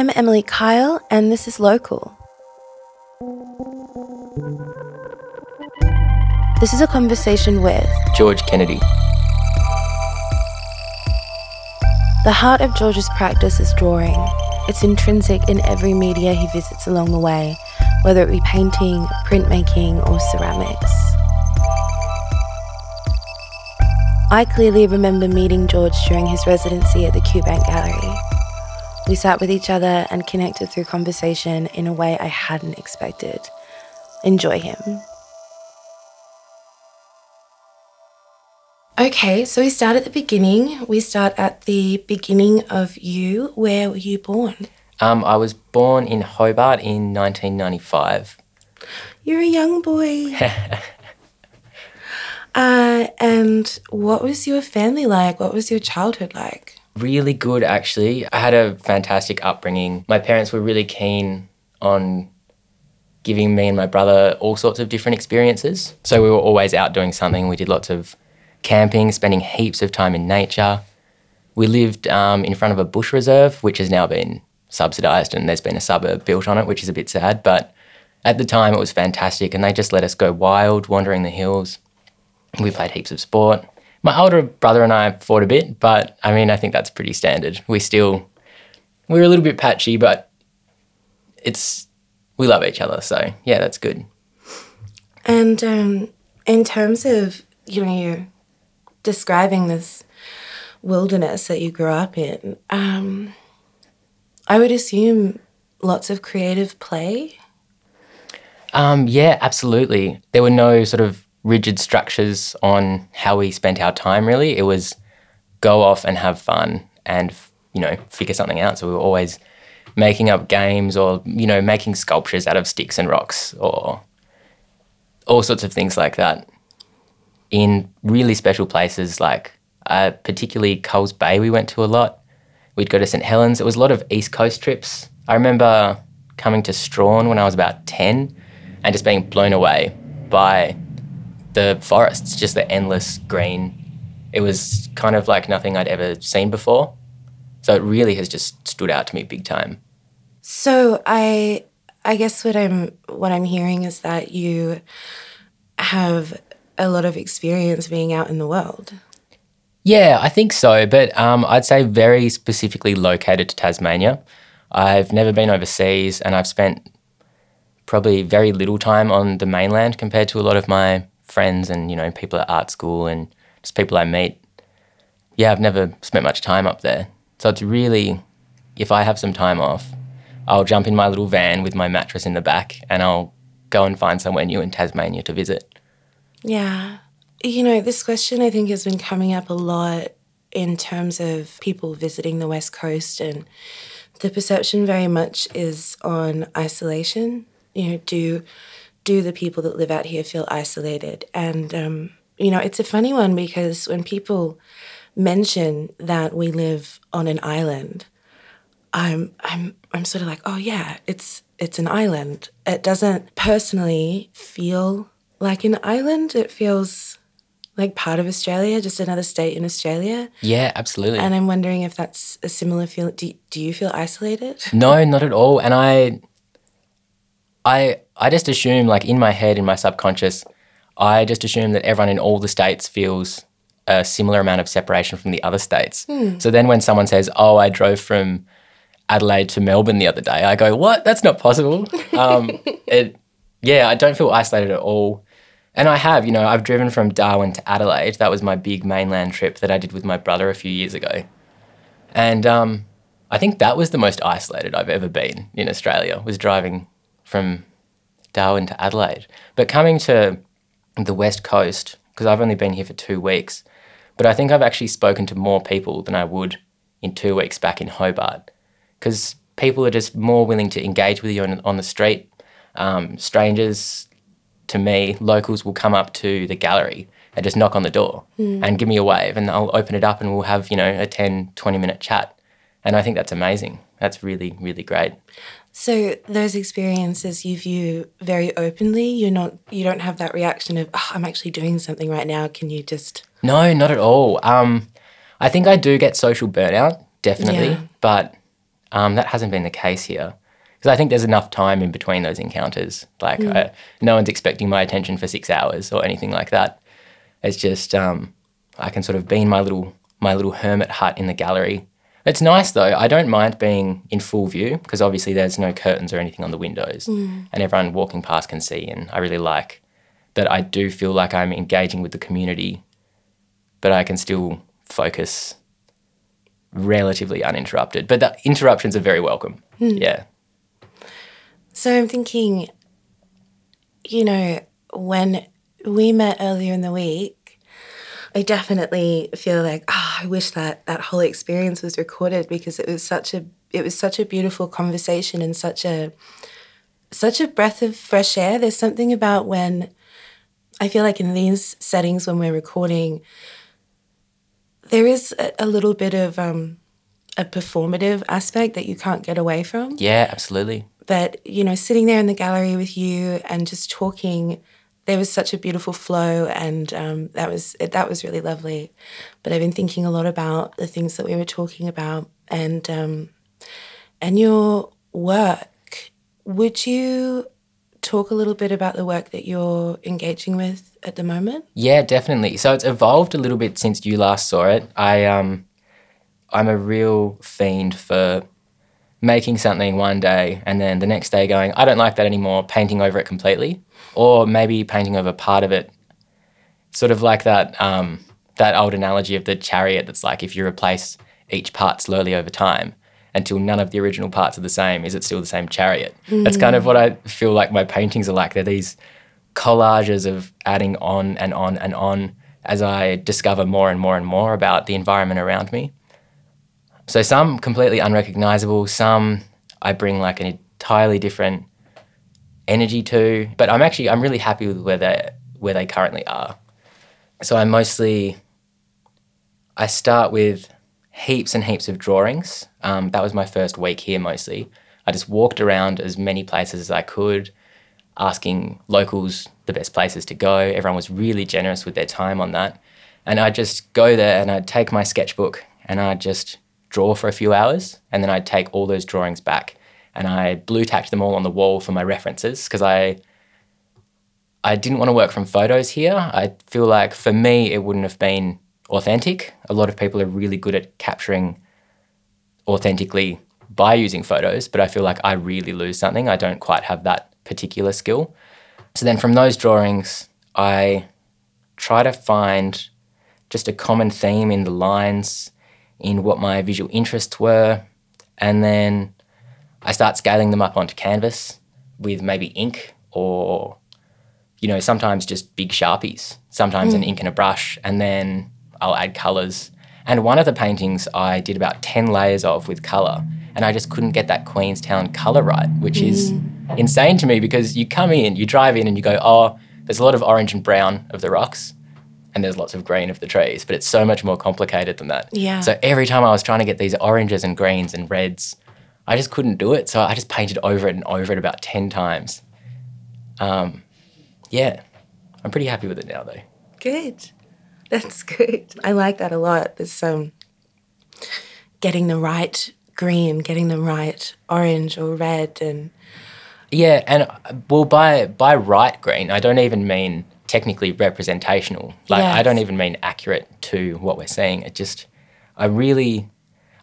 I'm Emily Kyle, and this is Local. This is a conversation with George Kennedy. The heart of George's practice is drawing. It's intrinsic in every media he visits along the way, whether it be painting, printmaking, or ceramics. I clearly remember meeting George during his residency at the QBank Gallery. We sat with each other and connected through conversation in a way I hadn't expected. Enjoy him. Okay, so we start at the beginning. We start at the beginning of you. Where were you born? Um, I was born in Hobart in 1995. You're a young boy. uh, and what was your family like? What was your childhood like? Really good, actually. I had a fantastic upbringing. My parents were really keen on giving me and my brother all sorts of different experiences. So we were always out doing something. We did lots of camping, spending heaps of time in nature. We lived um, in front of a bush reserve, which has now been subsidised and there's been a suburb built on it, which is a bit sad. But at the time, it was fantastic and they just let us go wild, wandering the hills. We played heaps of sport my older brother and I fought a bit, but I mean, I think that's pretty standard. We still, we're a little bit patchy, but it's, we love each other. So yeah, that's good. And um, in terms of, you know, you're describing this wilderness that you grew up in, um, I would assume lots of creative play. Um, yeah, absolutely. There were no sort of rigid structures on how we spent our time really. It was go off and have fun and, you know, figure something out. So we were always making up games or, you know, making sculptures out of sticks and rocks or all sorts of things like that in really special places like uh, particularly Coles Bay we went to a lot. We'd go to St Helens. It was a lot of East Coast trips. I remember coming to Strahan when I was about 10 and just being blown away by the forests, just the endless green. It was kind of like nothing I'd ever seen before. So it really has just stood out to me big time. So I I guess what I'm what I'm hearing is that you have a lot of experience being out in the world. Yeah, I think so, but um, I'd say very specifically located to Tasmania. I've never been overseas, and I've spent probably very little time on the mainland compared to a lot of my friends and you know people at art school and just people I meet. Yeah, I've never spent much time up there, so it's really if I have some time off, I'll jump in my little van with my mattress in the back and I'll go and find somewhere new in Tasmania to visit. Yeah. You know, this question I think has been coming up a lot in terms of people visiting the West Coast, and the perception very much is on isolation. You know, do do the people that live out here feel isolated? And, um, you know, it's a funny one because when people mention that we live on an island, I'm, I'm, I'm sort of like, oh, yeah, it's, it's an island. It doesn't personally feel like an island. It feels like part of Australia, just another state in Australia. Yeah, absolutely. And I'm wondering if that's a similar feeling. Do, do you feel isolated? No, not at all. And I, I I just assume like in my head, in my subconscious, I just assume that everyone in all the states feels a similar amount of separation from the other states. Mm. So then when someone says, "Oh, I drove from Adelaide to Melbourne the other day," I go, "What? That's not possible." um, it, yeah, I don't feel isolated at all. And I have, you know, I've driven from Darwin to Adelaide. That was my big mainland trip that I did with my brother a few years ago. And um, I think that was the most isolated I've ever been in Australia, was driving from Darwin to Adelaide. But coming to the West Coast, because I've only been here for two weeks, but I think I've actually spoken to more people than I would in two weeks back in Hobart. Because people are just more willing to engage with you on, on the street. Um, strangers to me, locals will come up to the gallery and just knock on the door and give me a wave and I'll open it up and we'll have, you know, a 10, 20 minute chat. And I think that's amazing. That's really, really great. So those experiences you view very openly. You're not. You don't have that reaction of, oh, "I'm actually doing something right now." Can you just? No, not at all. Um, I think I do get social burnout, definitely, Yeah. but um, that hasn't been the case here. Because I think there's enough time in between those encounters. Like, I, no one's expecting my attention for six hours or anything like that. It's just um, I can sort of be in my little my little hermit hut in the gallery. It's nice though. I don't mind being in full view because obviously there's no curtains or anything on the windows, mm. and everyone walking past can see. And I really like that. I do feel like I'm engaging with the community but I can still focus relatively uninterrupted. But the interruptions are very welcome. Hmm. Yeah. So I'm thinking, you know, when we met earlier in the week, I definitely feel like, oh, I wish that that whole experience was recorded because it was such a it was such a beautiful conversation and such a such a breath of fresh air. There's something about when I feel like in these settings when we're recording, there is a, a little bit of um, a performative aspect that you can't get away from Yeah, absolutely. but you know sitting there in the gallery with you and just talking there was such a beautiful flow and um, that was that was really lovely but i've been thinking a lot about the things that we were talking about and um, and your work would you talk a little bit about the work that you're engaging with at the moment Yeah, definitely. So it's evolved a little bit since you last saw it. I um I'm a real fiend for making something one day and then the next day going, I don't like that anymore, painting over it completely. Or maybe painting over part of it. Sort of like that um that old analogy of the chariot that's like if you replace each part slowly over time until none of the original parts are the same, is it still the same chariot? That's kind of what I feel like my paintings are like. They're these collages of adding on and on and on as I discover more and more and more about the environment around me. So some completely unrecognizable, some I bring like an entirely different energy to, but I'm actually I'm really happy with where they where they currently are. So I mostly I start with heaps and heaps of drawings. Um, that was my first week here mostly. I just walked around as many places as I could, asking locals the best places to go. Everyone was really generous with their time on that. And I'd just go there and I'd take my sketchbook and I'd just draw for a few hours. And then I'd take all those drawings back and I blue tacked them all on the wall for my references because I I didn't want to work from photos here. I feel like for me it wouldn't have been authentic. A lot of people are really good at capturing authentically by using photos, but I feel like I really lose something. I don't quite have that particular skill. So then from those drawings, I try to find just a common theme in the lines, in what my visual interests were, and then I start scaling them up onto canvas with maybe ink or, you know, sometimes just big sharpies, sometimes an hmm. ink and a brush, and then I'll add colours. And one of the paintings I did about 10 layers of with colour, and I just couldn't get that Queenstown colour right, which is hmm. insane to me because you come in, you drive in, and you go, oh, there's a lot of orange and brown of the rocks, and there's lots of green of the trees, but it's so much more complicated than that. Yeah. So every time I was trying to get these oranges and greens and reds, I just couldn't do it. So I just painted over it and over it about 10 times. Um, yeah, I'm pretty happy with it now though. Good. That's good. I like that a lot. It's um getting the right green, getting the right orange or red and Yeah, and uh, well, by by right green, I don't even mean technically representational. Like I don't even mean accurate to what we're seeing. It just, I really,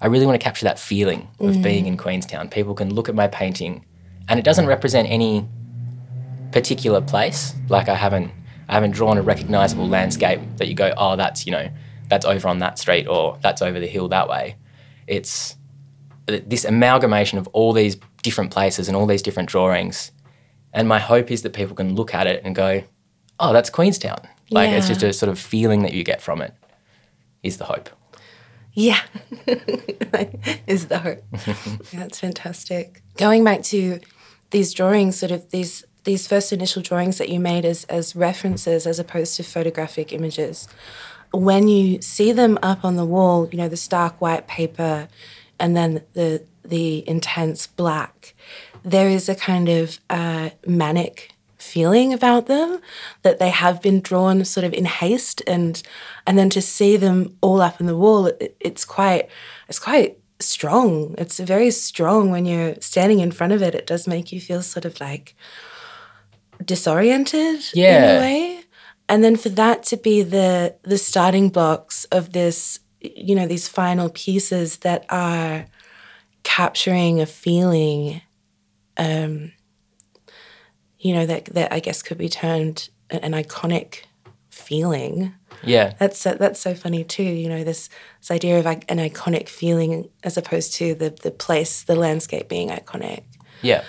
I really want to capture that feeling of mm. being in Queenstown. People can look at my painting, and it doesn't represent any particular place. Like I haven't, I haven't drawn a recognizable landscape that you go, oh, that's you know, that's over on that street or that's over the hill that way. It's this amalgamation of all these different places and all these different drawings. And my hope is that people can look at it and go, oh, that's Queenstown. Like it's just a sort of feeling that you get from it, is the hope. Yeah, is the hope. That's fantastic. Going back to these drawings, sort of these these first initial drawings that you made as as references as opposed to photographic images, when you see them up on the wall, you know, the stark white paper, and then the the intense black, there is a kind of uh, manic feeling about them that they have been drawn sort of in haste and and then to see them all up in the wall it, it's quite it's quite strong. It's very strong when you're standing in front of it. It does make you feel sort of like disoriented Yeah. in a way. And then for that to be the the starting blocks of this you know these final pieces that are capturing a feeling um you know that that I guess could be termed an iconic feeling Yeah. that's so, that's so funny too you know this this idea of like an iconic feeling as opposed to the the place the landscape being iconic Yeah.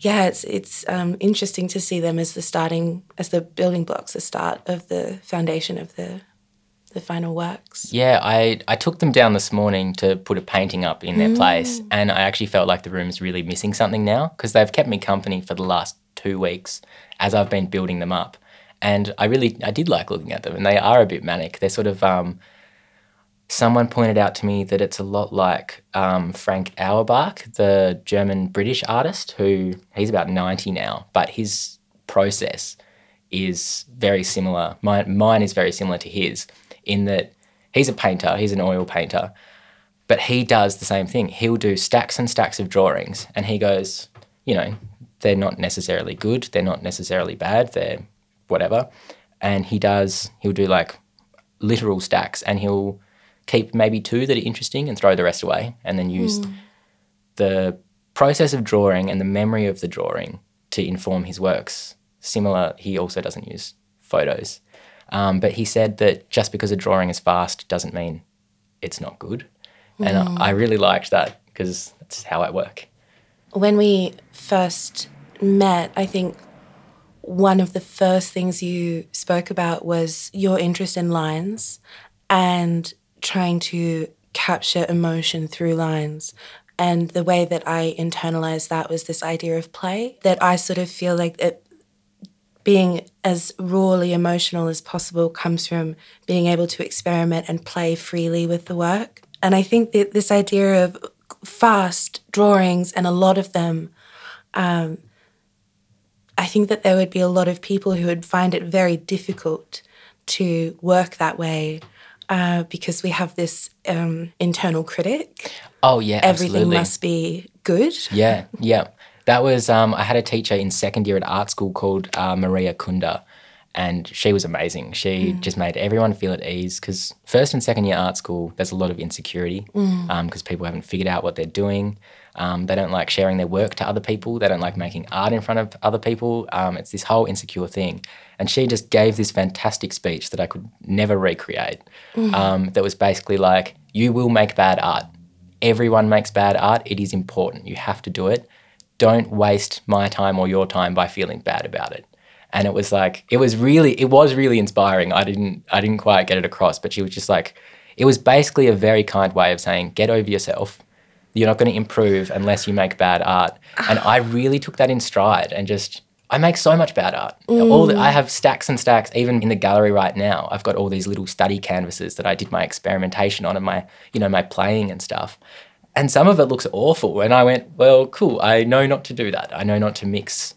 yeah, it's it's um, interesting to see them as the starting, as the building blocks, the start of the foundation of the the final works. Yeah, I, I took them down this morning to put a painting up in their place, Mm. and I actually felt like the room's really missing something now because they've kept me company for the last two weeks as I've been building them up. And I really, I did like looking at them, and they are a bit manic. They're sort of, um, someone pointed out to me that it's a lot like um, Frank Auerbach, the German British artist, who he's about 90 now, but his process is very similar. Mine, mine is very similar to his in that he's a painter, he's an oil painter, but he does the same thing. He'll do stacks and stacks of drawings, and he goes, you know, they're not necessarily good, they're not necessarily bad, they're whatever. And he does, he'll do like literal stacks, and he'll keep maybe two that are interesting and throw the rest away, and then use the process of drawing and the memory of the drawing to inform his works. Similar, he also doesn't use photos. Um, but he said that just because a drawing is fast doesn't mean it's not good. And I, I really liked that because that's how I work. When we first met, I think one of the first things you spoke about was your interest in lines and trying to capture emotion through lines. And the way that I internalized that was this idea of play, that I sort of feel like it being as rawly emotional as possible comes from being able to experiment and play freely with the work. And I think that this idea of fast drawings and a lot of them, um, I think that there would be a lot of people who would find it very difficult to work that way uh, because we have this um, internal critic. Oh yeah, Everything absolutely. must be good. Yeah, yeah. That was um, I had a teacher in second year at art school called uh, Maria Kunda, and she was amazing. She just made everyone feel at ease because first and second year art school, there's a lot of insecurity because people haven't figured out what they're doing. Um, they don't like sharing their work to other people. They don't like making art in front of other people. Um, it's this whole insecure thing. And she just gave this fantastic speech that I could never recreate. Um, that was basically like, you will make bad art. Everyone makes bad art. It is important. You have to do it. Don't waste my time or your time by feeling bad about it. And it was like, it was really, it was really inspiring. I didn't, I didn't quite get it across, but she was just like, it was basically a very kind way of saying, get over yourself. You're not going to improve unless you make bad art. And I really took that in stride and just, I make so much bad art. All the, I have stacks and stacks, even in the gallery right now. I've got all these little study canvases that I did my experimentation on and my, you know, my playing and stuff. And some of it looks awful. And I went, well, cool. I know not to do that. I know not to mix,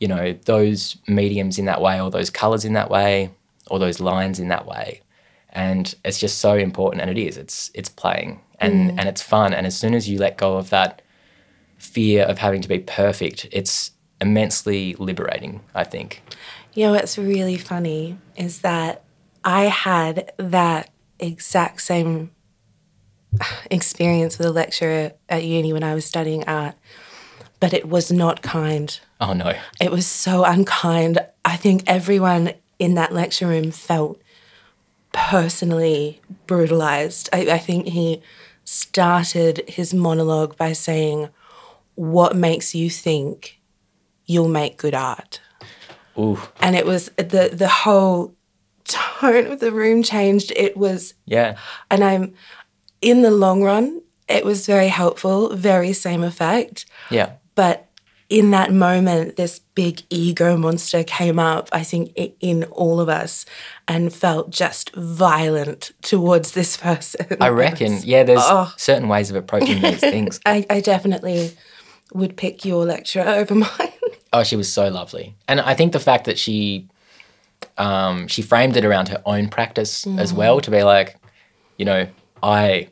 you know, those mediums in that way or those colors in that way or those lines in that way. And it's just so important. And it is. It's it's playing and mm. and it's fun. And as soon as you let go of that fear of having to be perfect, it's immensely liberating. I think. You know what's really funny is that I had that exact same experience with a lecturer at uni when I was studying art, but it was not kind. Oh no. It was so unkind. I think everyone in that lecture room felt personally brutalized. I, I think he started his monologue by saying, What makes you think you'll make good art? Ooh. and it was the the whole tone of the room changed it was Yeah. and i'm in the long run it was very helpful very same effect Yeah. But in that moment, this big ego monster came up, I think, in all of us and felt just violent towards this person. I reckon. Yeah, there's oh. certain ways of approaching these things. I, I definitely would pick your lecturer over mine. Oh, she was so lovely. And I think the fact that she um, she framed it around her own practice mm. as well to be like, you know, I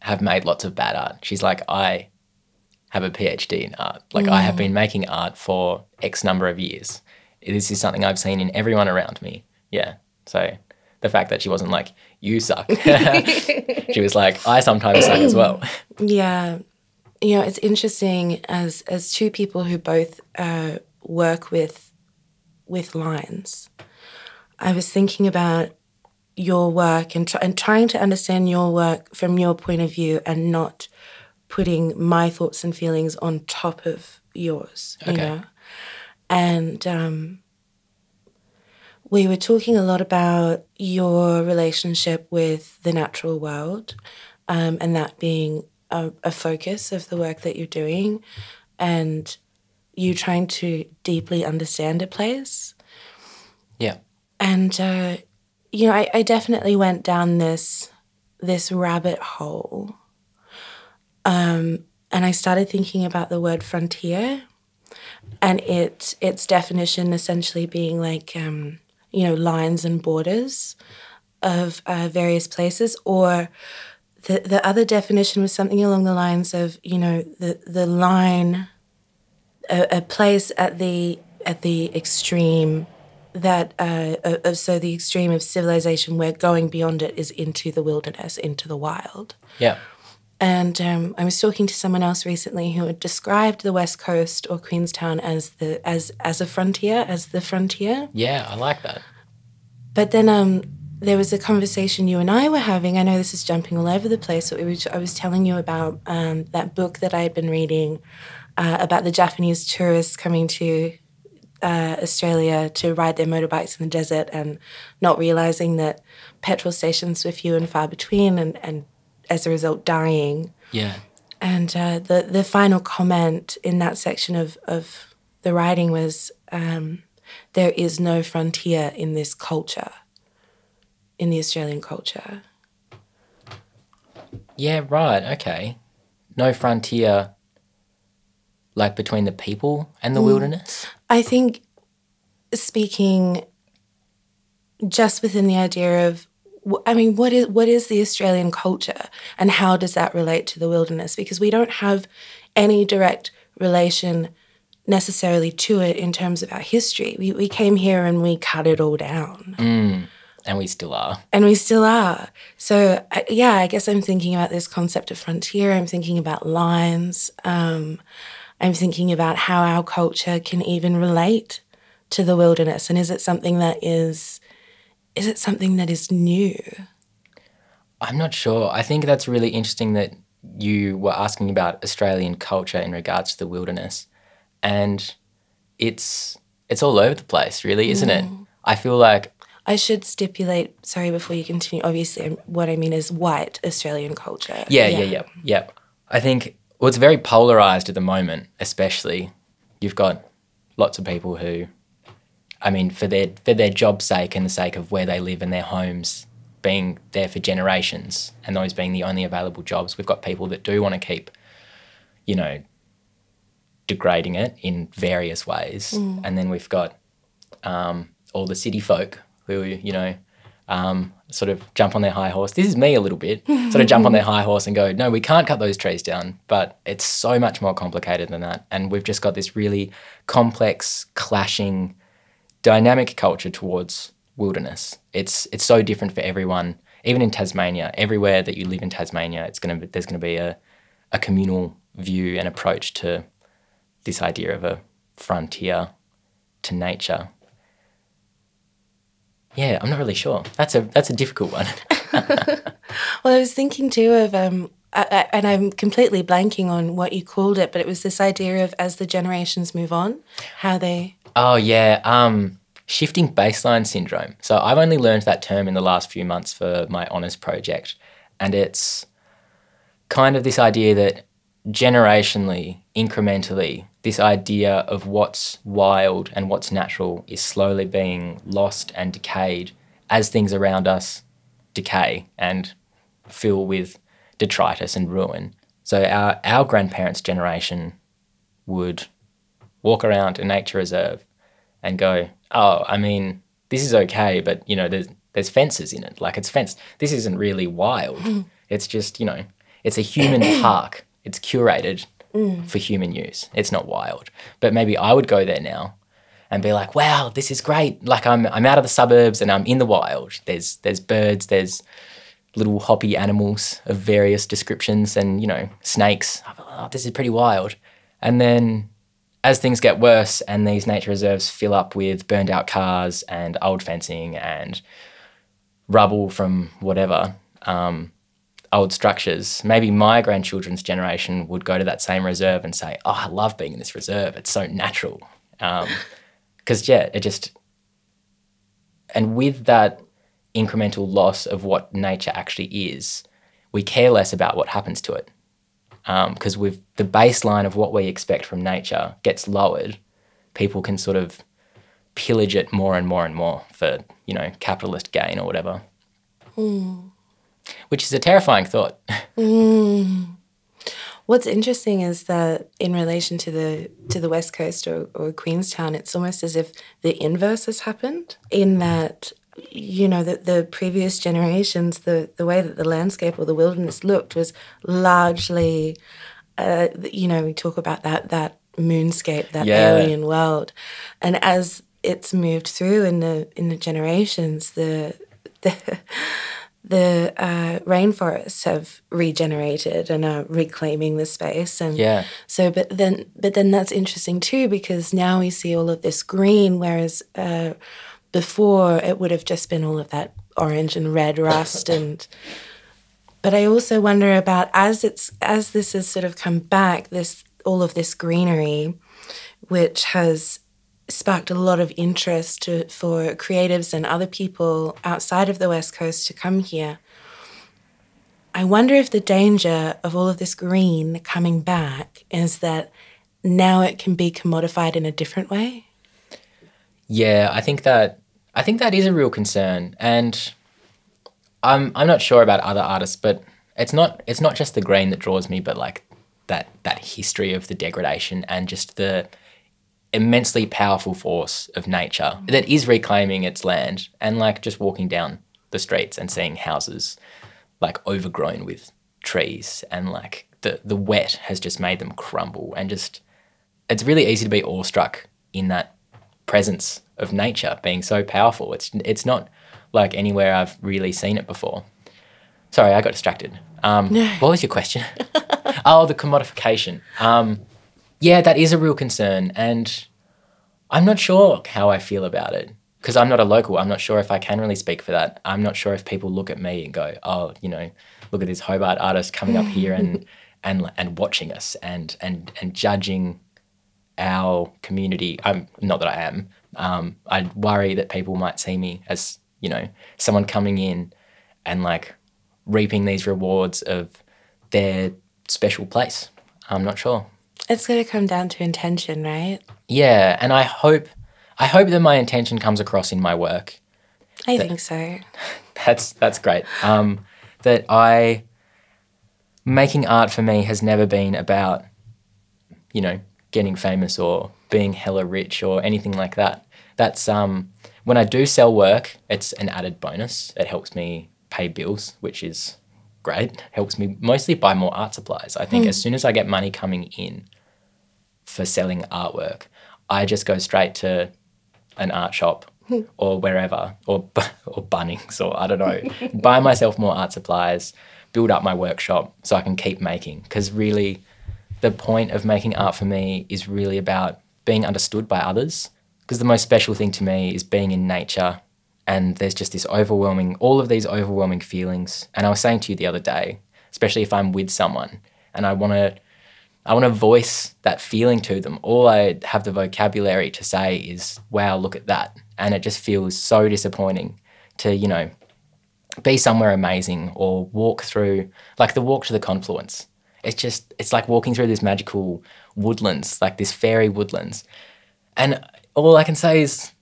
have made lots of bad art. She's like, I have a PhD in art. Like mm. I have been making art for X number of years. This is something I've seen in everyone around me. Yeah. So the fact that she wasn't like, you suck. she was like, I sometimes suck as well. Yeah. You know, it's interesting as as two people who both uh, work with with lines. I was thinking about your work and, tr- and trying to understand your work from your point of view and not putting my thoughts and feelings on top of yours, you know? And um, we were talking a lot about your relationship with the natural world um, and that being a, a focus of the work that you're doing and you trying to deeply understand a place. Yeah. And, uh, you know, I, I definitely went down this this rabbit hole um, and I started thinking about the word frontier and it its definition essentially being like um, you know lines and borders of uh, various places or the the other definition was something along the lines of you know the the line a, a place at the at the extreme that uh, uh, so the extreme of civilization where going beyond it is into the wilderness into the wild. Yeah and um, I was talking to someone else recently who had described the West Coast or Queenstown as the as as a frontier, as the frontier. Yeah, I like that. But then um, there was a conversation you and I were having. I know this is jumping all over the place, but was, I was telling you about um, that book that I had been reading uh, about the Japanese tourists coming to uh, Australia to ride their motorbikes in the desert and not realizing that petrol stations were few and far between and, and as a result dying. Yeah. And uh, the the final comment in that section of of the writing was, um, "There is no frontier in this culture, in the Australian culture." Yeah. Right. Okay. No frontier, like between the people and the mm. wilderness. I think speaking just within the idea of I mean, what is what is the Australian culture, and how does that relate to the wilderness? Because we don't have any direct relation necessarily to it in terms of our history. We we came here and we cut it all down. Mm, and we still are. And we still are. So yeah, I guess I'm thinking about this concept of frontier. I'm thinking about lines. Um, I'm thinking about how our culture can even relate to the wilderness, and is it something that is is it something that is new? I'm not sure. I think that's really interesting that you were asking about Australian culture in regards to the wilderness. And it's it's all over the place, really, isn't mm. it? I feel like I should stipulate, sorry, before you continue. Obviously, what I mean is white Australian culture. Yeah, yeah, yeah, yeah. yeah. I think well, it's very polarized at the moment, especially. You've got lots of people who I mean, for their for their job's sake and the sake of where they live and their homes being there for generations, and those being the only available jobs, we've got people that do want to keep, you know, degrading it in various ways, mm. and then we've got um, all the city folk who you know um, sort of jump on their high horse. This is me a little bit. sort of jump on their high horse and go, no, we can't cut those trees down. But it's so much more complicated than that. And we've just got this really complex, clashing dynamic culture towards wilderness. It's it's so different for everyone. Even in Tasmania, everywhere that you live in Tasmania, it's gonna there's gonna be a a communal view and approach to this idea of a frontier to nature. Yeah, I'm not really sure. That's a that's a difficult one. well, I was thinking too of um, I, and I'm completely blanking on what you called it, but it was this idea of as the generations move on, how they. Oh yeah, um, shifting baseline syndrome. So I've only learned that term in the last few months for my honours project, and it's kind of this idea that generationally, incrementally, this idea of what's wild and what's natural is slowly being lost and decayed as things around us decay and fill with detritus and ruin. So our, our grandparents' generation would walk around a nature reserve and go, oh, I mean, this is okay, but you know, there's there's fences in it. Like it's fenced. This isn't really wild. Mm. it's just, you know, it's a human park. It's curated mm. for human use. It's not wild. But maybe I would go there now and be like, wow, this is great. Like I'm I'm out of the suburbs and I'm in the wild. There's there's birds, there's little hoppy animals of various descriptions and, you know, snakes. Oh, this is pretty wild. And then as things get worse and these nature reserves fill up with burned out cars and old fencing and rubble from whatever um, old structures, maybe my grandchildren's generation would go to that same reserve and say, "Oh, I love being in this reserve. It's so natural." Because yeah, it just and with that incremental loss of what nature actually is, we care less about what happens to it because um, with the baseline of what we expect from nature gets lowered, people can sort of pillage it more and more and more for you know capitalist gain or whatever. Mm. Which is a terrifying thought. Mm. What's interesting is that in relation to the to the West Coast or, or Queenstown, it's almost as if the inverse has happened. In that you know that the previous generations the the way that the landscape or the wilderness looked was largely uh, you know we talk about that that moonscape that yeah. alien world. And as it's moved through in the in the generations the the the uh, rainforests have regenerated and are reclaiming the space. And yeah. so but then but then that's interesting too because now we see all of this green whereas uh, before it would have just been all of that orange and red rust and but I also wonder about as it's as this has sort of come back this all of this greenery which has sparked a lot of interest to, for creatives and other people outside of the west coast to come here. I wonder if the danger of all of this green coming back is that now it can be commodified in a different way yeah, I think that I think that is a real concern, and I'm I'm not sure about other artists, but it's not it's not just the grain that draws me, but like that that history of the degradation and just the immensely powerful force of nature mm. that is reclaiming its land and like just walking down the streets and seeing houses like overgrown with trees and like the the wet has just made them crumble and just it's really easy to be awestruck in that presence of nature being so powerful. It's it's not like anywhere I've really seen it before. Sorry, I got distracted. Um, no. What was your question? oh, the commodification. Um, yeah, that is a real concern, and I'm not sure how I feel about it because I'm not a local. I'm not sure if I can really speak for that. I'm not sure if people look at me and go, "Oh, you know, look at this Hobart artist coming up here and and and watching us and and and judging our community. I'm not that I am. Um, I worry that people might see me as you know someone coming in and like reaping these rewards of their special place. I'm not sure. It's going to come down to intention, right? Yeah, and I hope I hope that my intention comes across in my work. I that, think so. That's that's great. Um, that I making art for me has never been about you know getting famous or being hella rich or anything like that. That's um, when I do sell work, it's an added bonus. It helps me pay bills, which is great. Helps me mostly buy more art supplies. I think mm. as soon as I get money coming in for selling artwork, I just go straight to an art shop hmm. or wherever or or Bunnings or I don't know, buy myself more art supplies, build up my workshop so I can keep making because really the point of making art for me is really about being understood by others. Because the most special thing to me is being in nature and there's just this overwhelming, all of these overwhelming feelings. And I was saying to you the other day, especially if I'm with someone and I want to. I want to voice that feeling to them. All I have the vocabulary to say is, wow, look at that. And it just feels so disappointing to, you know, be somewhere amazing or walk through, like the walk to the confluence it's just it's like walking through this magical woodlands, like this fairy woodlands. And all I can say is,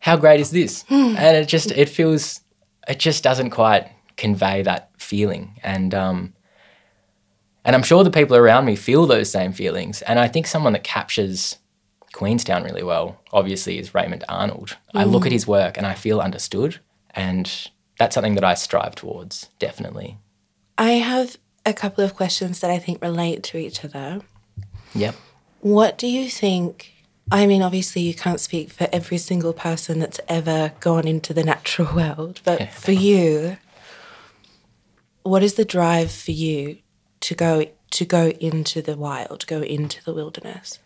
how great is this? and it just, it feels, it just doesn't quite convey that feeling. And, um, and I'm sure the people around me feel those same feelings. And I think someone that captures Queenstown really well, obviously, is Raymond Arnold. I look at his work and I feel understood. And that's something that I strive towards, definitely. I have a couple of questions that I think relate to each other. Yep. What do you think? I mean, obviously, you can't speak for every single person that's ever gone into the natural world, but for you, what is the drive for you to go to go into the wild, go into the wilderness?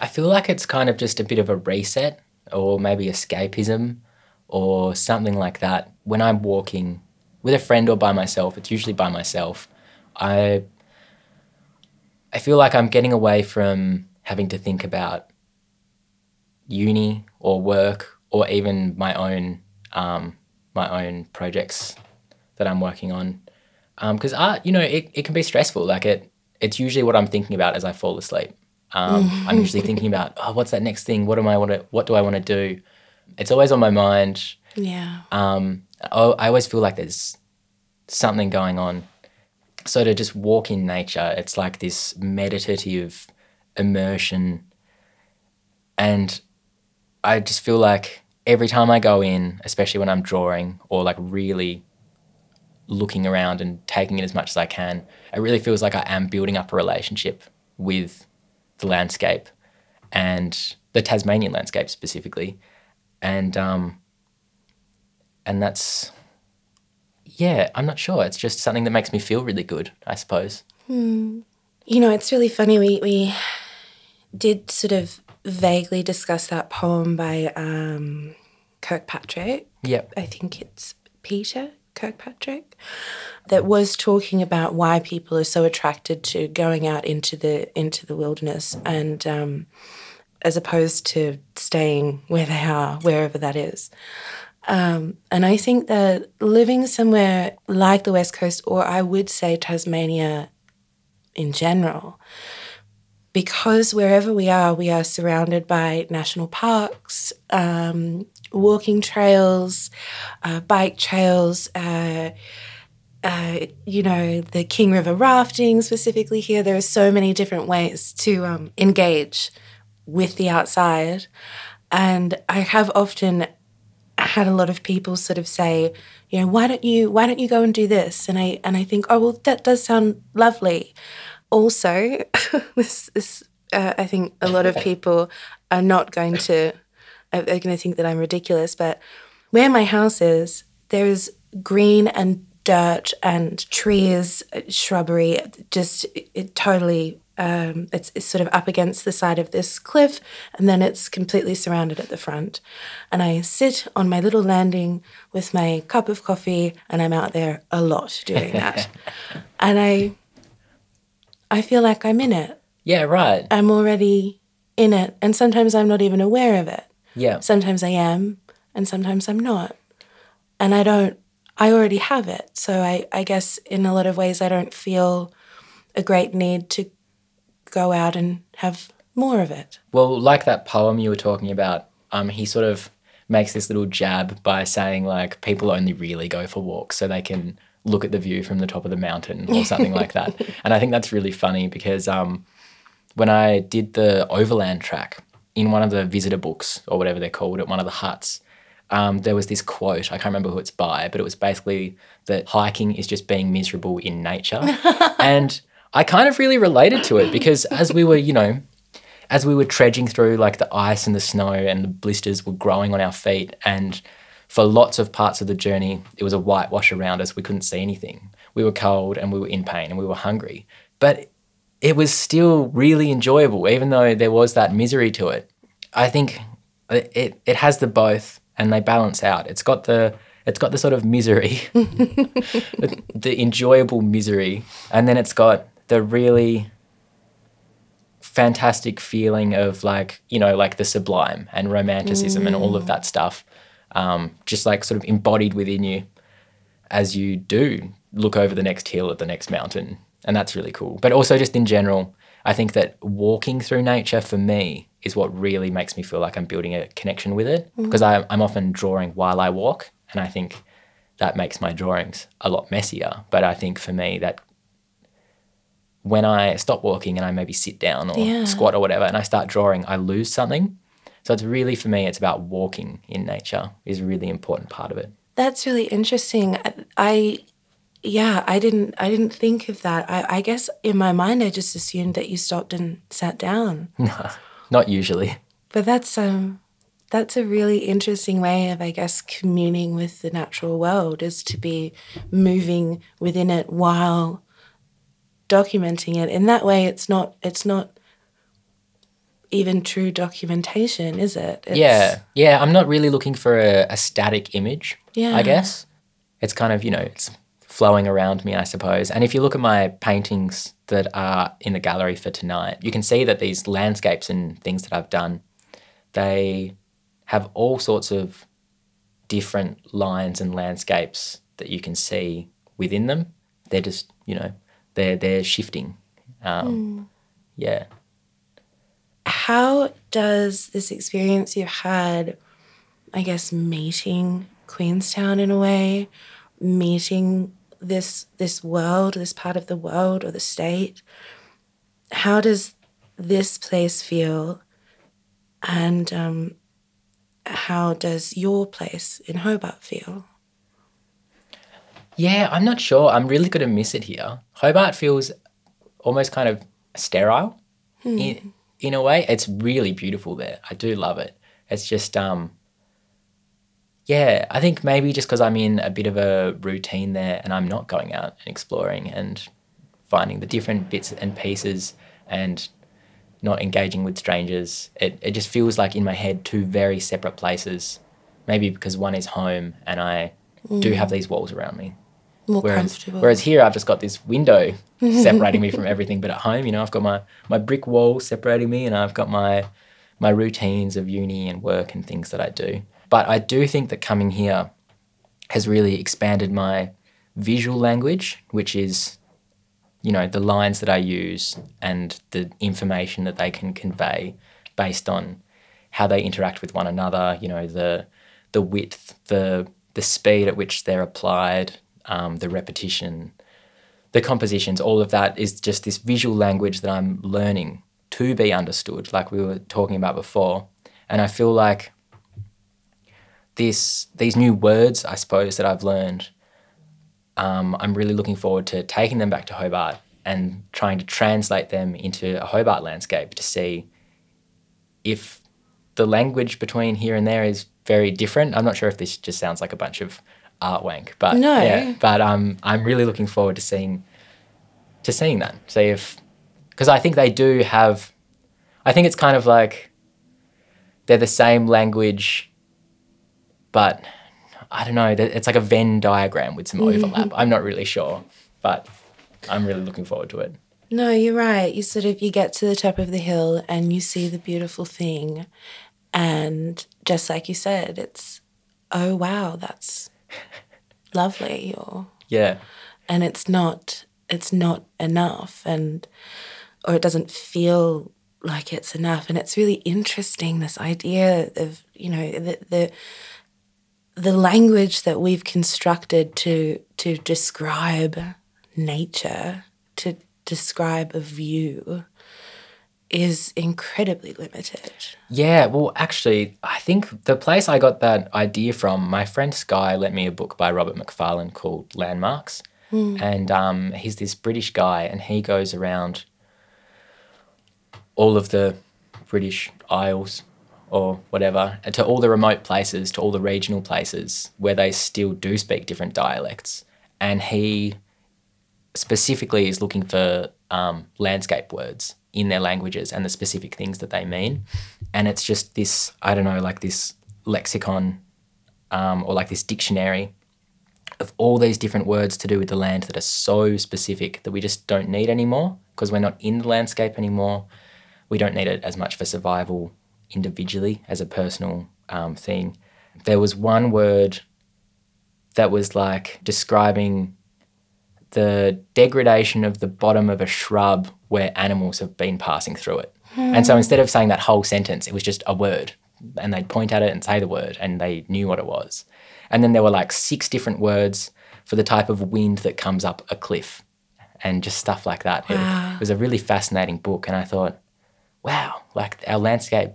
I feel like it's kind of just a bit of a reset or maybe escapism or something like that. When I'm walking with a friend or by myself, it's usually by myself. I I feel like I'm getting away from having to think about uni or work or even my own um, my own projects that I'm working on. Because art, you know, it, it can be stressful. Like it, it's usually what I'm thinking about as I fall asleep. Um, I'm usually thinking about, oh, what's that next thing? What am I want to? What do I want to do? It's always on my mind. Yeah. Um, I, I always feel like there's something going on. So to just walk in nature, it's like this meditative immersion, and I just feel like every time I go in, especially when I'm drawing or like really looking around and taking it as much as I can, it really feels like I am building up a relationship with the landscape and the Tasmanian landscape specifically, and um, and that's yeah, I'm not sure. It's just something that makes me feel really good, I suppose. You know, it's really funny. We we did sort of vaguely discuss that poem by um, Kirkpatrick. Yep. I think it's Peter Kirkpatrick that was talking about why people are so attracted to going out into the into the wilderness and um, as opposed to staying where they are, wherever that is. Um, and I think that living somewhere like the West Coast, or I would say Tasmania in general, because wherever we are, we are surrounded by national parks, um, walking trails, uh, bike trails. Uh, uh, you know, the King River rafting specifically here. There are so many different ways to um, engage with the outside. And I have often had a lot of people sort of say, you know, why don't you why don't you go and do this? And I and I think, oh well, that does sound lovely. Also, this this uh, I think a lot of people are not going to are going to think that I'm ridiculous, but where my house is, there is green and dirt and trees, shrubbery, just it, it totally. Um, it's, it's sort of up against the side of this cliff, and then it's completely surrounded at the front. And I sit on my little landing with my cup of coffee, and I'm out there a lot doing that. and I, I feel like I'm in it. Yeah, right. I'm already in it, and sometimes I'm not even aware of it. Yeah. Sometimes I am, and sometimes I'm not. And I don't, I already have it. So I, I guess in a lot of ways, I don't feel a great need to go out and have more of it. Well, like that poem you were talking about, um, he sort of makes this little jab by saying like people only really go for walks so they can look at the view from the top of the mountain or something like that. And I think that's really funny because um, when I did the overland track in one of the visitor books or whatever they're called at one of the huts, um, there was this quote. I can't remember who it's by, but it was basically that hiking is just being miserable in nature. and I kind of really related to it because as we were, you know, as we were trudging through like the ice and the snow and the blisters were growing on our feet and for lots of parts of the journey it was a whitewash around us. We couldn't see anything. We were cold and we were in pain and we were hungry. But it was still really enjoyable even though there was that misery to it. I think it, it, has the both and they balance out. It's got the it's got the sort of misery the enjoyable misery and then it's got the really fantastic feeling of like you know like the sublime and romanticism and all of that stuff um, just like sort of embodied within you as you do look over the next hill at the next mountain. And that's really cool. But also just in general I think that walking through nature for me is what really makes me feel like I'm building a connection with it. Because I'm, I'm often drawing while I walk, and I think that makes my drawings a lot messier. But I think for me that when I stop walking and I maybe sit down or Yeah. squat or whatever, and I start drawing, I lose something. So it's really for me, it's about walking in nature is a really important part of it. That's really interesting. I, I yeah, I didn't I didn't think of that. I, I guess in my mind I just assumed that you stopped and sat down. No, Not usually. But that's um that's a really interesting way of I guess communing with the natural world is to be moving within it while documenting it. In that way it's not it's not even true documentation, is it? It's, yeah, yeah. I'm not really looking for a, a static image. Yeah. I guess it's kind of you know it's flowing around me, I suppose. And if you look at my paintings that are in the gallery for tonight, you can see that these landscapes and things that I've done, they have all sorts of different lines and landscapes that you can see within them. They're just you know they're they're shifting. Um, Yeah. how does this experience you've had, I guess, meeting Queenstown in a way, meeting this this world, this part of the world or the state, how does this place feel, and um, how does your place in Hobart feel? Yeah, I'm not sure. I'm really going to miss it here. Hobart feels almost kind of sterile in, in a way. It's really beautiful there. I do love it. It's just, um, yeah, I think maybe just because I'm in a bit of a routine there and I'm not going out and exploring and finding the different bits and pieces and not engaging with strangers, it, it just feels like in my head two very separate places. Maybe because one is home and I do have these walls around me. More Whereas, comfortable. whereas here I've just got this window separating me from everything. But at home, you know, I've got my, my brick wall separating me and I've got my my routines of uni and work and things that I do. But I do think that coming here has really expanded my visual language, which is, you know, the lines that I use and the information that they can convey based on how they interact with one another, you know, the the width, the the speed at which they're applied, um, the repetition, the compositions, all of that is just this visual language that I'm learning to be understood, like we were talking about before. And I feel like this these new words, I suppose, that I've learned, um, I'm really looking forward to taking them back to Hobart and trying to translate them into a Hobart landscape to see if the language between here and there is very different. I'm not sure if this just sounds like a bunch of art wank, but No. yeah, but um, I'm really looking forward to seeing to seeing that. See if because I think they do have. I think it's kind of like they're the same language, but I don't know. It's like a Venn diagram with some overlap. I'm not really sure, but I'm really looking forward to it. No, you're right. You sort of you get to the top of the hill and you see the beautiful thing and just like you said, it's oh wow, that's lovely or Yeah, and it's not it's not enough and or it doesn't feel like it's enough. And it's really interesting this idea of you know the the, the language that we've constructed to to describe nature to describe a view is incredibly limited Yeah, well, actually, I think the place I got that idea from, my friend Sky lent me a book by Robert Macfarlane called Landmarks. And um, he's this British guy, and he goes around all of the British Isles or whatever, to all the remote places, to all the regional places where they still do speak different dialects. And he specifically is looking for um, landscape words in their languages and the specific things that they mean. And it's just this, I don't know, like this lexicon um, or like this dictionary of all these different words to do with the land that are so specific that we just don't need anymore because we're not in the landscape anymore. We don't need it as much for survival individually as a personal um, thing. There was one word that was like describing the degradation of the bottom of a shrub where animals have been passing through it. And so instead of saying that whole sentence, it was just a word. And they'd point at it and say the word, and they knew what it was. And then there were like six different words for the type of wind that comes up a cliff and just stuff like that. It- Wow. it was a really fascinating book. And I thought, wow, like our landscape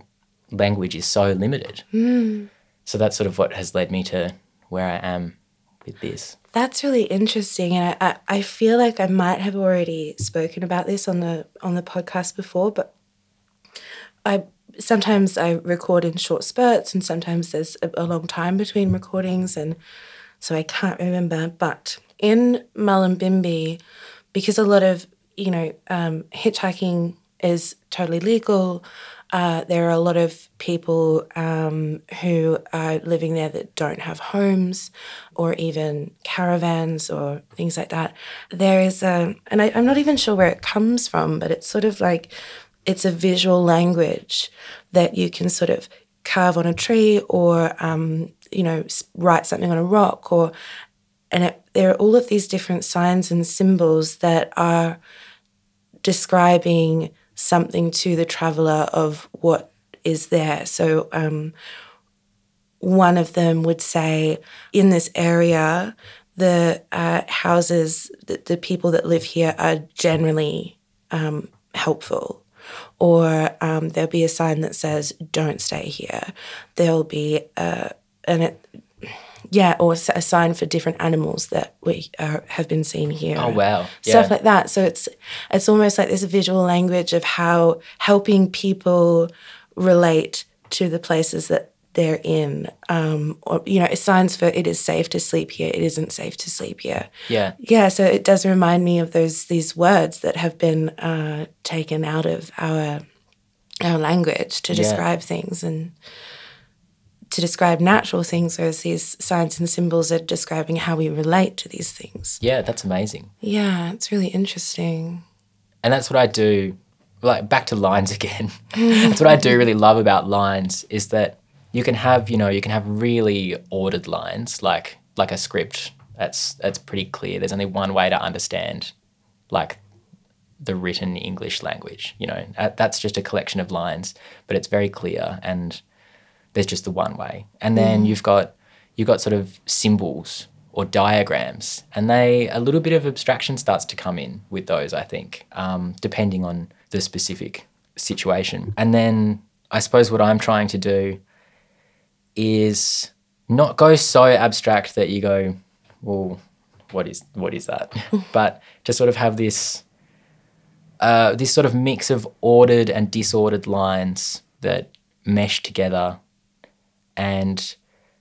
language is so limited. Hmm. So that's sort of what has led me to where I am with this. That's really interesting, and I, I, feel like I might have already spoken about this on the on the podcast before, but I sometimes I record in short spurts, and sometimes there's a, a long time between recordings, and so I can't remember. But in Mullumbimby, because a lot of you know um, hitchhiking is totally legal. Uh, there are a lot of people um, who are living there that don't have homes or even caravans or things like that. There is a, and I, I'm not even sure where it comes from, but it's sort of like it's a visual language that you can sort of carve on a tree or, um, you know, write something on a rock or, and it, there are all of these different signs and symbols that are describing something to the traveler of what is there. So, um, one of them would say, in this area, the uh, houses, the, the people that live here are generally um, helpful. Or um, there'll be a sign that says, don't stay here. There'll be uh, an, it, yeah, or a sign for different animals that we uh, have been seen here. Oh, wow. Stuff like that. So it's it's almost like this visual language of how helping people relate to the places that they're in. Um, or you know, signs for it is safe to sleep here. It isn't safe to sleep here. Yeah. Yeah, so it does remind me of those these words that have been uh, taken out of our our language to Yeah. describe things and to describe natural things. whereas these signs and symbols are describing how we relate to these things. Yeah, that's amazing. Yeah, it's really interesting. And that's what I do. Like back to lines again. that's what I do really love about lines is that you can have, you know, you can have really ordered lines like like a script. That's that's pretty clear. There's only one way to understand like the written English language, you know. That's just a collection of lines, but it's very clear and there's just the one way. And then you've got you've got sort of symbols or diagrams, and they a little bit of abstraction starts to come in with those. I think, um, depending on the specific situation. And then I suppose what I'm trying to do is not go so abstract that you go, well, what is what is that? but to sort of have this uh, this sort of mix of ordered and disordered lines that mesh together and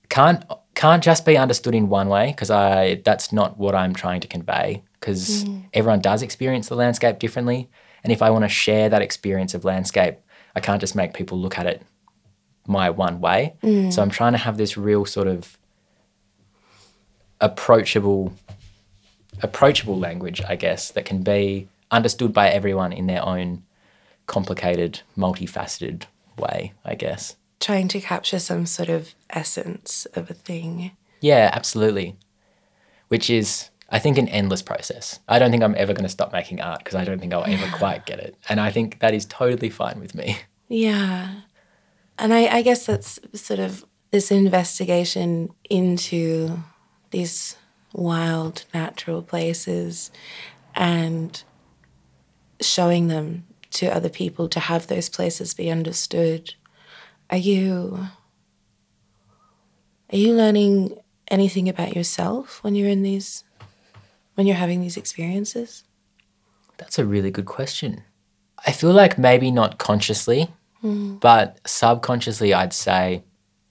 can't can't just be understood in one way because I that's not what I'm trying to convey because mm. everyone does experience the landscape differently. And if I want to share that experience of landscape I can't just make people look at it my one way. Mm. So I'm trying to have this real sort of approachable approachable language I guess that can be understood by everyone in their own complicated multifaceted way I guess Trying to capture some sort of essence of a thing. Yeah, absolutely. Which is, I think, an endless process. I don't think I'm ever going to stop making art because I don't think I'll ever quite get it. And I think that is totally fine with me. Yeah. And I, I guess that's sort of this investigation into these wild natural places and showing them to other people to have those places be understood. Are you are you learning anything about yourself when you're in these when you're having these experiences? That's a really good question. I feel like maybe not consciously, hmm. but subconsciously, I'd say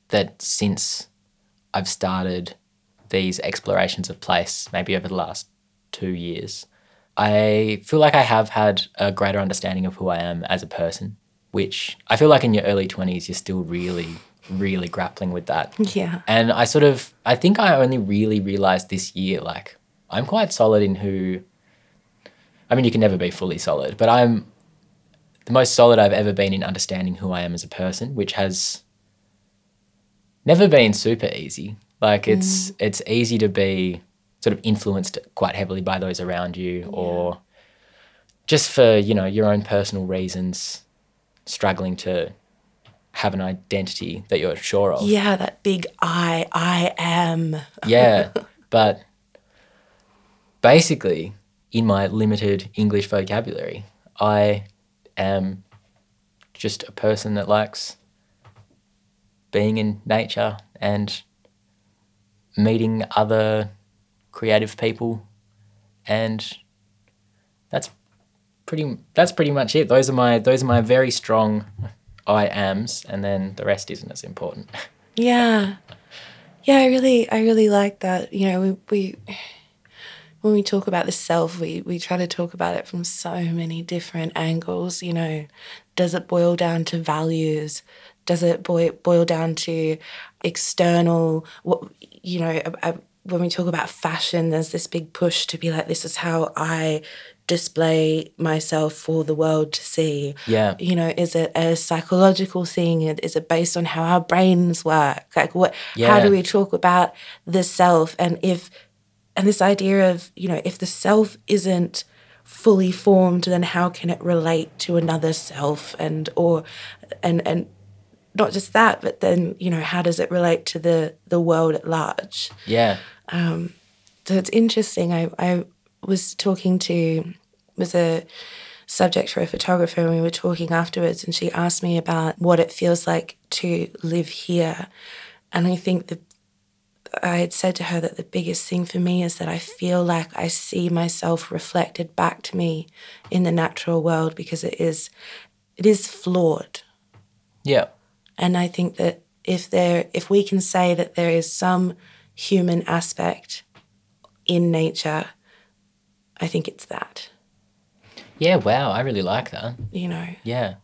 that since I've started these explorations of place, maybe over the last two years, I feel like I have had a greater understanding of who I am as a person, which I feel like in your early 20s, you're still really, really grappling with that. Yeah. And I sort of, I think I only really realized this year, like, I'm quite solid in who, I mean, you can never be fully solid, but I'm the most solid I've ever been in understanding who I am as a person, which has never been super easy. Like, it's, mm. it's easy to be sort of influenced quite heavily by those around you or just for, you know, your own personal reasons, struggling to have an identity that you're sure of. Yeah, that big I, I am. Yeah. but basically, in my limited English vocabulary, I am just a person that likes being in nature and meeting other creative people and that's pretty that's pretty much it those are my those are my very strong i ams and then the rest isn't as important Yeah. Yeah, I really I really like that. You know, we, we when we talk about the self, we, we try to talk about it from so many different angles. You know, does it boil down to values? Does it boil, boil down to external, what, you know, a- a- when we talk about fashion, there's this big push to be like, this is how I display myself for the world to see. Yeah. You know, is it a psychological thing? Is it based on how our brains work? Like what yeah. how do we talk about the self and if and this idea of, you know, if the self isn't fully formed, then how can it relate to another self and or and and not just that, but then, you know, how does it relate to the the world at large? yeah um, So it's interesting. I, I was talking to was a subject for a photographer and we were talking afterwards and she asked me about what it feels like to live here. And I think that I had said to her that the biggest thing for me is that I feel like I see myself reflected back to me in the natural world because it is it is flawed. yeah And I think that if there if we can say that there is some human aspect in nature, I think it's that, yeah wow i really like that you know. yeah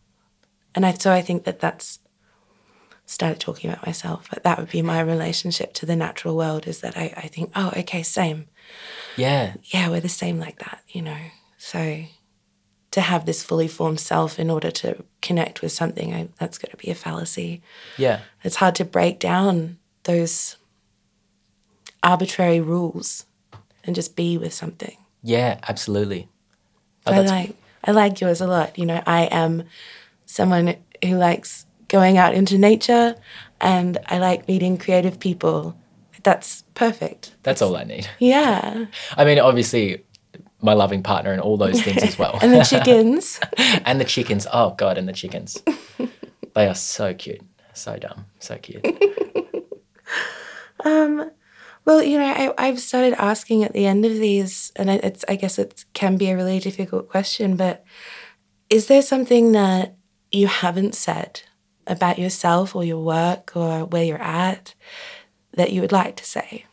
And I so I think that that's started talking about myself, but that would be my relationship to the natural world is that I, I think, oh, okay, same. yeah Yeah, we're the same like that, you know. So to have this fully formed self in order to connect with something, I, that's going to be a fallacy. yeah it's hard to break down those arbitrary rules and just be with something. yeah absolutely Oh, I like I like yours a lot. You know, I am someone who likes going out into nature and I like meeting creative people. That's perfect. that's all i need Yeah. i mean obviously my loving partner and all those things as well And the chickens. and the chickens. Oh god, and the chickens. they are so cute, so dumb, so cute. Um, Well, you know, I, I've started asking at the end of these, and it's I guess it can be a really difficult question, but is there something that you haven't said about yourself or your work or where you're at that you would like to say?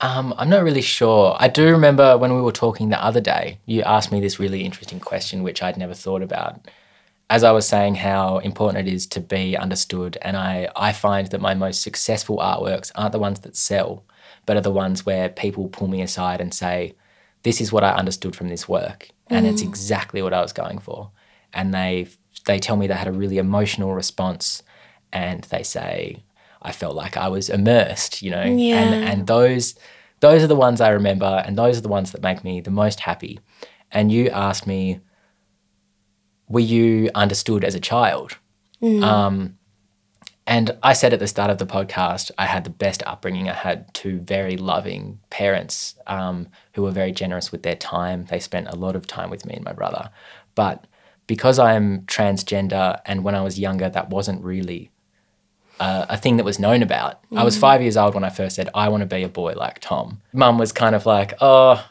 Um, I'm not really sure. I do remember when we were talking the other day, you asked me this really interesting question, which I'd never thought about. As I was saying, how important it is to be understood, and I, I find that my most successful artworks aren't the ones that sell, but are the ones where people pull me aside and say, "This is what I understood from this work, and it's mm. exactly what I was going for." And they they tell me they had a really emotional response, and they say, "I felt like I was immersed," you know, Yeah. and and those those are the ones I remember, and those are the ones that make me the most happy. And you asked me, were you understood as a child? Um, and I said at the start of the podcast, I had the best upbringing. I had two very loving parents um, who were very generous with their time. They spent a lot of time with me and my brother. But because I am transgender, and when I was younger, that wasn't really uh, a thing that was known about. I was five years old when I first said, I want to be a boy like Tom. Mum was kind of like, oh,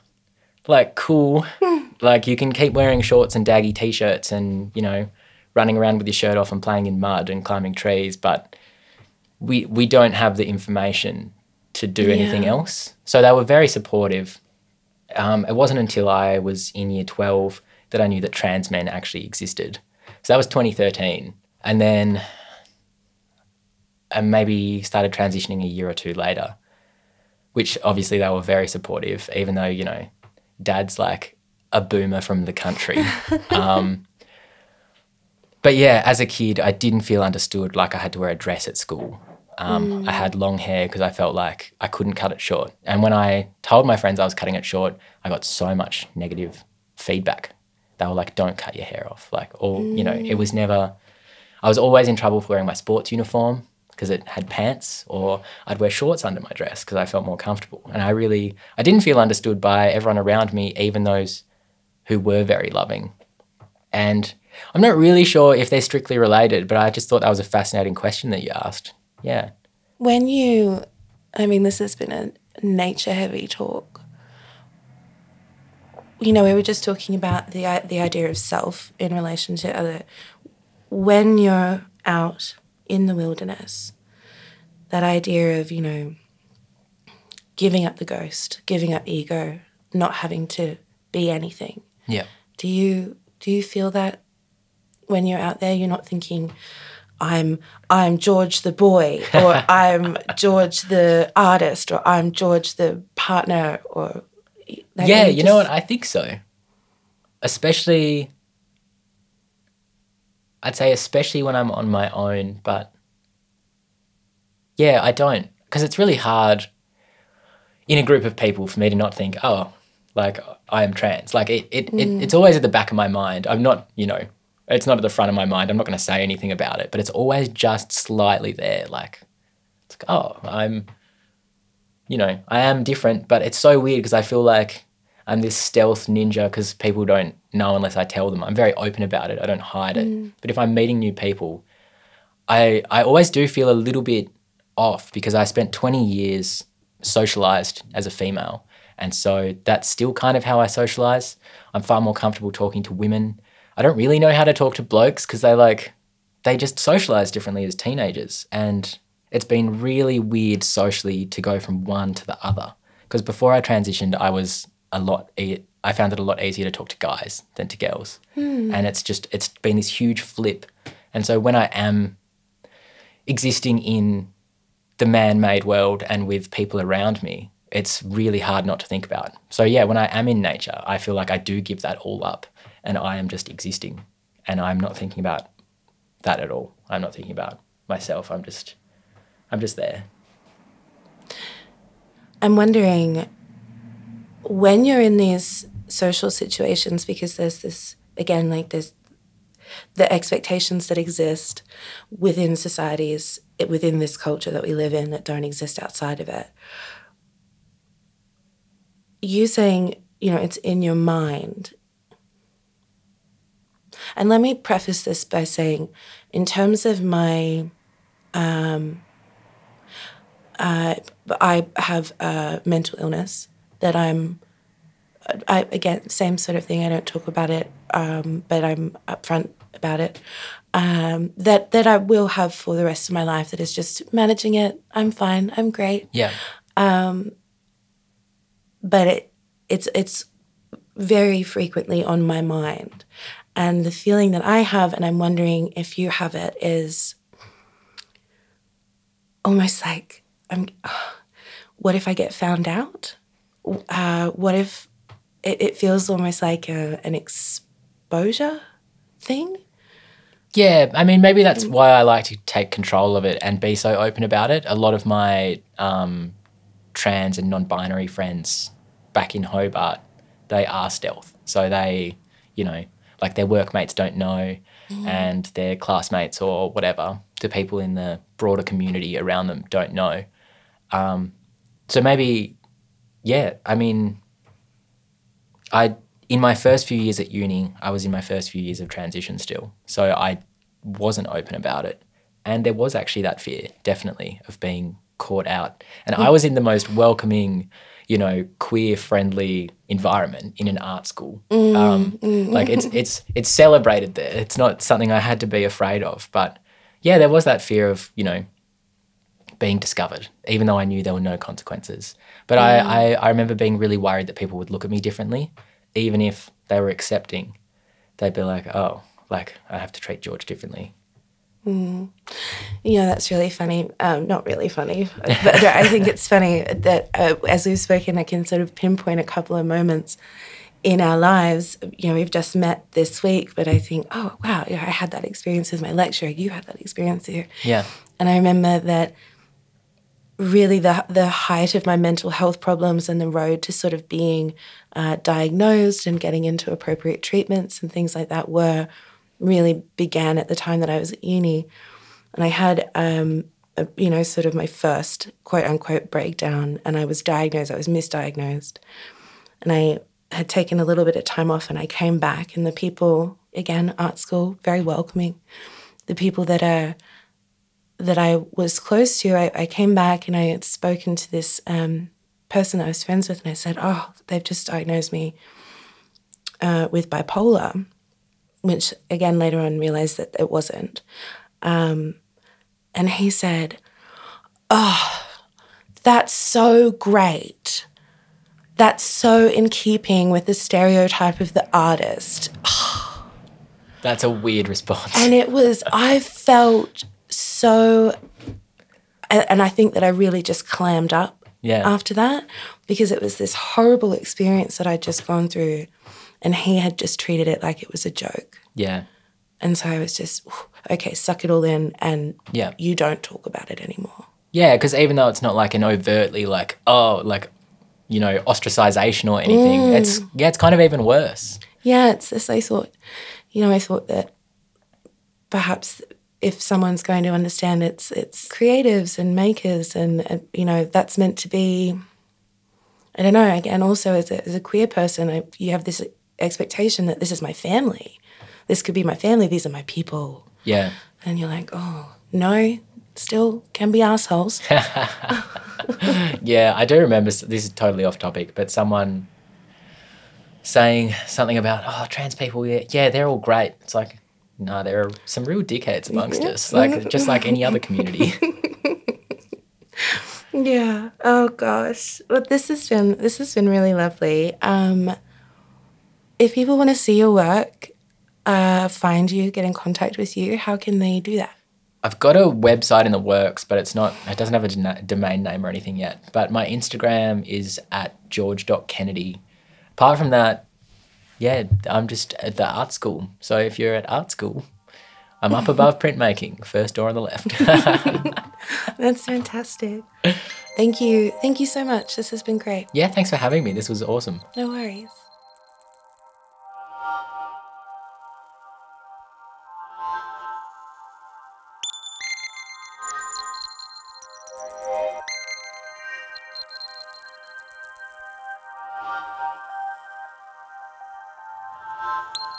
like cool. like you can keep wearing shorts and daggy t-shirts and, you know, running around with your shirt off and playing in mud and climbing trees, but we we don't have the information to do anything else. So they were very supportive. Um, it wasn't until I was in year 12 that I knew that trans men actually existed. So that was 2013. And then and maybe started transitioning a year or two later, which obviously they were very supportive, even though, you know, dad's like a boomer from the country. um, but yeah, as a kid, I didn't feel understood like I had to wear a dress at school. Um, I had long hair because I felt like I couldn't cut it short. And when I told my friends I was cutting it short, I got so much negative feedback. They were like, "Don't cut your hair off." Like, or you know, it was never. I was always in trouble for wearing my sports uniform because it had pants, or I'd wear shorts under my dress because I felt more comfortable. And I really, I didn't feel understood by everyone around me, even those who were very loving. And I'm not really sure if they're strictly related, but I just thought that was a fascinating question that you asked. Yeah. When you, I mean, this has been a nature heavy talk. You know, we were just talking about the the idea of self in relation to other. When you're out in the wilderness, that idea of you know giving up the ghost, giving up ego, not having to be anything. Yeah. Do you do you feel that when you're out there, you're not thinking, I'm I'm George the boy, or I'm George the artist, or I'm George the partner, or like, yeah, you, you know what? I think so. Especially, I'd say especially when I'm on my own, but yeah, I don't because it's really hard in a group of people for me to not think, oh, like I am trans. Like it, it, mm. it, it's always at the back of my mind. I'm not, you know, it's not at the front of my mind. I'm not going to say anything about it, but it's always just slightly there. Like, it's like, oh, I'm, you know, I am different, but it's so weird because I feel like I'm this stealth ninja because people don't know unless I tell them. I'm very open about it. I don't hide mm. it. But if I'm meeting new people, I I always do feel a little bit off because I spent 20 years socialized as a female. And so that's still kind of how I socialize. I'm far more comfortable talking to women I don't really know how to talk to blokes because they like they just socialize differently as teenagers, and it's been really weird socially to go from one to the other. Because before I transitioned, I was a lot. I found it a lot easier to talk to guys than to girls, hmm. and it's just it's been this huge flip. And so when I am existing in the man-made world and with people around me, it's really hard not to think about. So yeah, when I am in nature, I feel like I do give that all up and I am just existing and I'm not thinking about that at all. I'm not thinking about myself. I'm just I'm just there. I'm wondering when you're in these social situations because there's this again like there's the expectations that exist within societies within this culture that we live in that don't exist outside of it. You saying you know it's in your mind. And let me preface this by saying, in terms of my, um, uh, I have a mental illness that I'm, I, again, same sort of thing. I don't talk about it, um, but I'm upfront about it. Um, that that I will have for the rest of my life. That is just managing it. I'm fine. I'm great. Yeah. Um, but it it's it's very frequently on my mind, and the feeling that I have, and I'm wondering if you have it, is almost like, I'm, what if I get found out? Uh, what if it, it feels almost like a, an exposure thing? Yeah, I mean, maybe that's why I like to take control of it and be so open about it. A lot of my um, trans and non binary friends back in Hobart, they are stealth. So they, you know, like their workmates don't know mm. and their classmates or whatever, the people in the broader community around them don't know. Um, so maybe, yeah, I mean, I in my first few years at uni, I was in my first few years of transition still, so I wasn't open about it, and there was actually that fear, definitely, of being caught out, and mm. I was in the most welcoming you know, queer friendly environment in an art school. Mm, um, mm. Like it's it's it's celebrated there. It's not something I had to be afraid of. But yeah, there was that fear of you know being discovered, even though I knew there were no consequences. But mm. I, I I remember being really worried that people would look at me differently, even if they were accepting. They'd be like, oh, like I have to treat George differently. Mm. Yeah, that's really funny. Um, not really funny, but I think it's funny that uh, as we've spoken, I can sort of pinpoint a couple of moments in our lives. You know, we've just met this week, but I think, oh, wow, yeah, I had that experience with my lecturer. You had that experience here. Yeah. And I remember that really the the height of my mental health problems and the road to sort of being uh, diagnosed and getting into appropriate treatments and things like that were really began at the time that I was at uni, and I had um, a, you know sort of my first quote unquote breakdown, and I was diagnosed. I was misdiagnosed, and I had taken a little bit of time off, and I came back, and the people again art school very welcoming, the people that are that I was close to, I, I came back and I had spoken to this um, person I was friends with, and I said, "Oh, they've just diagnosed me uh, with bipolar," which again later on realized that it wasn't. Um, and he said, "Oh, that's so great. That's so in keeping with the stereotype of the artist." That's a weird response. And it was, I felt so, and I think that I really just clammed up Yeah. after that because it was this horrible experience that I'd just gone through, and he had just treated it like it was a joke. yeah. And so I was just, okay, suck it all in, and Yeah. you don't talk about it anymore. Yeah, because even though it's not like an overtly like oh like you know ostracization or anything, mm. it's yeah, it's kind of even worse. Yeah, it's this. I thought, you know, I thought that perhaps if someone's going to understand it's it's creatives and makers and, and you know that's meant to be. I don't know. and also as a, as a queer person, I, you have this expectation that this is my family. This could be my family. These are my people. Yeah. And you're like, oh no, still can be assholes. Yeah, I do remember. This is totally off topic, but someone saying something about oh trans people. Yeah, yeah, they're all great. It's like no, there are some real dickheads amongst us. Like just like any other community. Yeah. Oh gosh. Well, this has been this has been really lovely. Um, if people want to see your work, uh, find you, get in contact with you, how can they do that? I've got a website in the works, but it's not. It doesn't have a dena- domain name or anything yet. But my Instagram is at george.kennedy. Apart from that, yeah, I'm just at the art school. So if you're at art school, I'm up above printmaking, first door on the left. That's fantastic. Thank you. Thank you so much. This has been great. yeah, thanks for having me. This was awesome. No worries.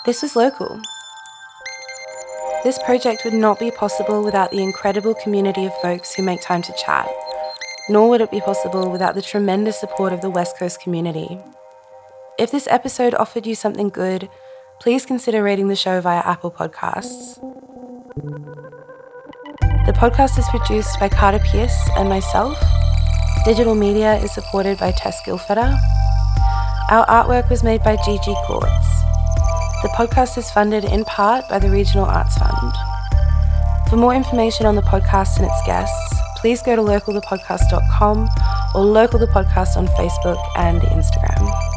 This was local. This project would not be possible without the incredible community of folks who make time to chat, nor would it be possible without the tremendous support of the West Coast community. If this episode offered you something good, please consider rating the show via Apple Podcasts. The podcast is produced by Carter Pierce and myself. Digital media is supported by Tess Gilfetter. Our artwork was made by Gigi Quartz. The podcast is funded in part by the Regional Arts Fund. For more information on the podcast and its guests, please go to localthepodcast.com or local the podcast on Facebook and Instagram.